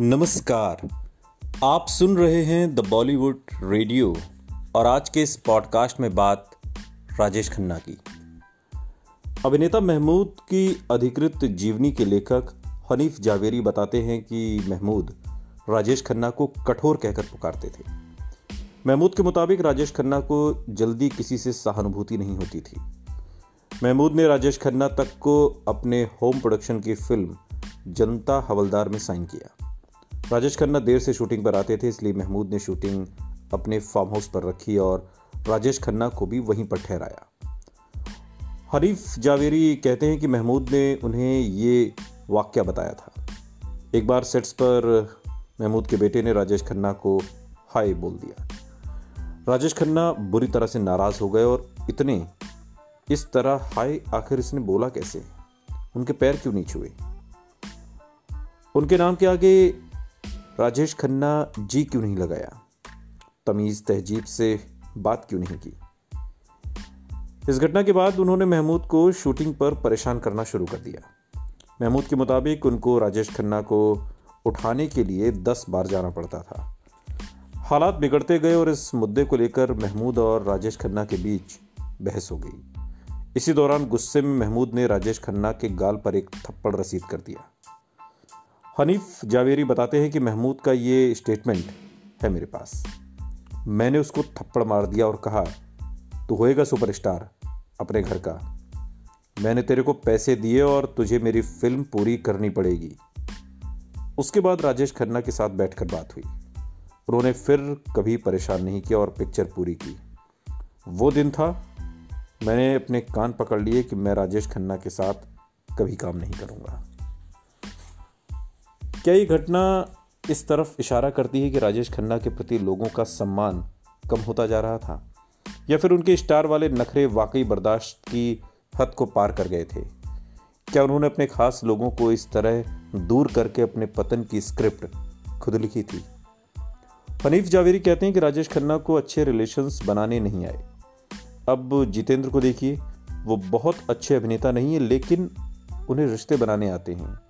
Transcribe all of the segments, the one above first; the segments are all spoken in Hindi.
नमस्कार। आप सुन रहे हैं द बॉलीवुड रेडियो और आज के इस पॉडकास्ट में बात राजेश खन्ना की। अभिनेता महमूद की अधिकृत जीवनी के लेखक हनीफ जावेरी बताते हैं कि महमूद राजेश खन्ना को कठोर कहकर पुकारते थे। महमूद के मुताबिक राजेश खन्ना को जल्दी किसी से सहानुभूति नहीं होती थी। महमूद ने राजेश खन्ना तक को अपने होम प्रोडक्शन की फ़िल्म जनता हवलदार में साइन किया। राजेश खन्ना देर से शूटिंग पर आते थे, इसलिए महमूद ने शूटिंग अपने फार्म हाउस पर रखी और राजेश खन्ना को भी वहीं पर ठहराया। हरीफ जावेरी कहते हैं कि महमूद ने उन्हें ये वाक्य बताया था। एक बार सेट्स पर महमूद के बेटे ने राजेश खन्ना को हाय बोल दिया। राजेश खन्ना बुरी तरह से नाराज़ हो गए और इतने, इस तरह हाय आखिर इसने बोला कैसे? उनके पैर क्यों नहीं छुए उनके नाम के आगे राजेश खन्ना जी क्यों नहीं लगाया? तमीज़ तहजीब से बात क्यों नहीं की? इस घटना के बाद उन्होंने महमूद को शूटिंग पर परेशान करना शुरू कर दिया। महमूद के मुताबिक उनको राजेश खन्ना को उठाने के लिए दस बार जाना पड़ता था। हालात बिगड़ते गए और इस मुद्दे को लेकर महमूद और राजेश खन्ना के बीच बहस हो गई। इसी दौरान गुस्से में महमूद ने राजेश खन्ना के गाल पर एक थप्पड़ रसीद कर दिया। हनीफ जावेरी बताते हैं कि महमूद का ये स्टेटमेंट है मेरे पास। मैंने उसको थप्पड़ मार दिया और कहा, तू होएगा सुपरस्टार अपने घर का। मैंने तेरे को पैसे दिए और तुझे मेरी फ़िल्म पूरी करनी पड़ेगी। उसके बाद राजेश खन्ना के साथ बैठकर बात हुई। उन्होंने फिर कभी परेशान नहीं किया और पिक्चर पूरी की। वो दिन था, मैंने अपने कान पकड़ लिए कि मैं राजेश खन्ना के साथ कभी काम नहीं करूँगा। क्या ये घटना इस तरफ़ इशारा करती है कि राजेश खन्ना के प्रति लोगों का सम्मान कम होता जा रहा था? या फिर उनके स्टार वाले नखरे वाकई बर्दाश्त की हद को पार कर गए थे? क्या उन्होंने अपने खास लोगों को इस तरह दूर करके अपने पतन की स्क्रिप्ट खुद लिखी थी? हनीफ जावेरी कहते हैं कि राजेश खन्ना को अच्छे रिलेशंस बनाने नहीं आए। अब जितेंद्र को देखिए, वो बहुत अच्छे अभिनेता नहीं है, लेकिन उन्हें रिश्ते बनाने आते हैं।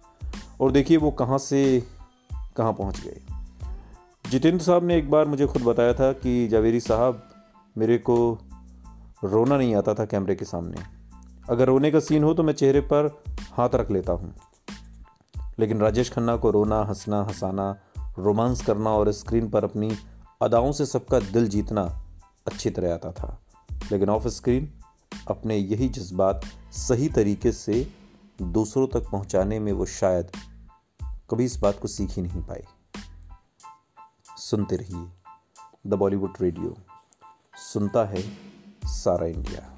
और देखिए वो कहाँ से कहाँ पहुँच गए। जितेंद्र साहब ने एक बार मुझे खुद बताया था कि जावेरी साहब मेरे को रोना नहीं आता था कैमरे के सामने। अगर रोने का सीन हो तो मैं चेहरे पर हाथ रख लेता हूँ। लेकिन राजेश खन्ना को रोना, हंसना, हंसाना, रोमांस करना और स्क्रीन पर अपनी अदाओं से सबका दिल जीतना अच्छी तरह आता था। लेकिन ऑफ़ स्क्रीन अपने यही जज्बात सही तरीके से दूसरों तक पहुँचाने में वो शायद कभी इस बात को सीख ही नहीं पाए। सुनते रहिए द बॉलीवुड रेडियो। सुनता है सारा इंडिया।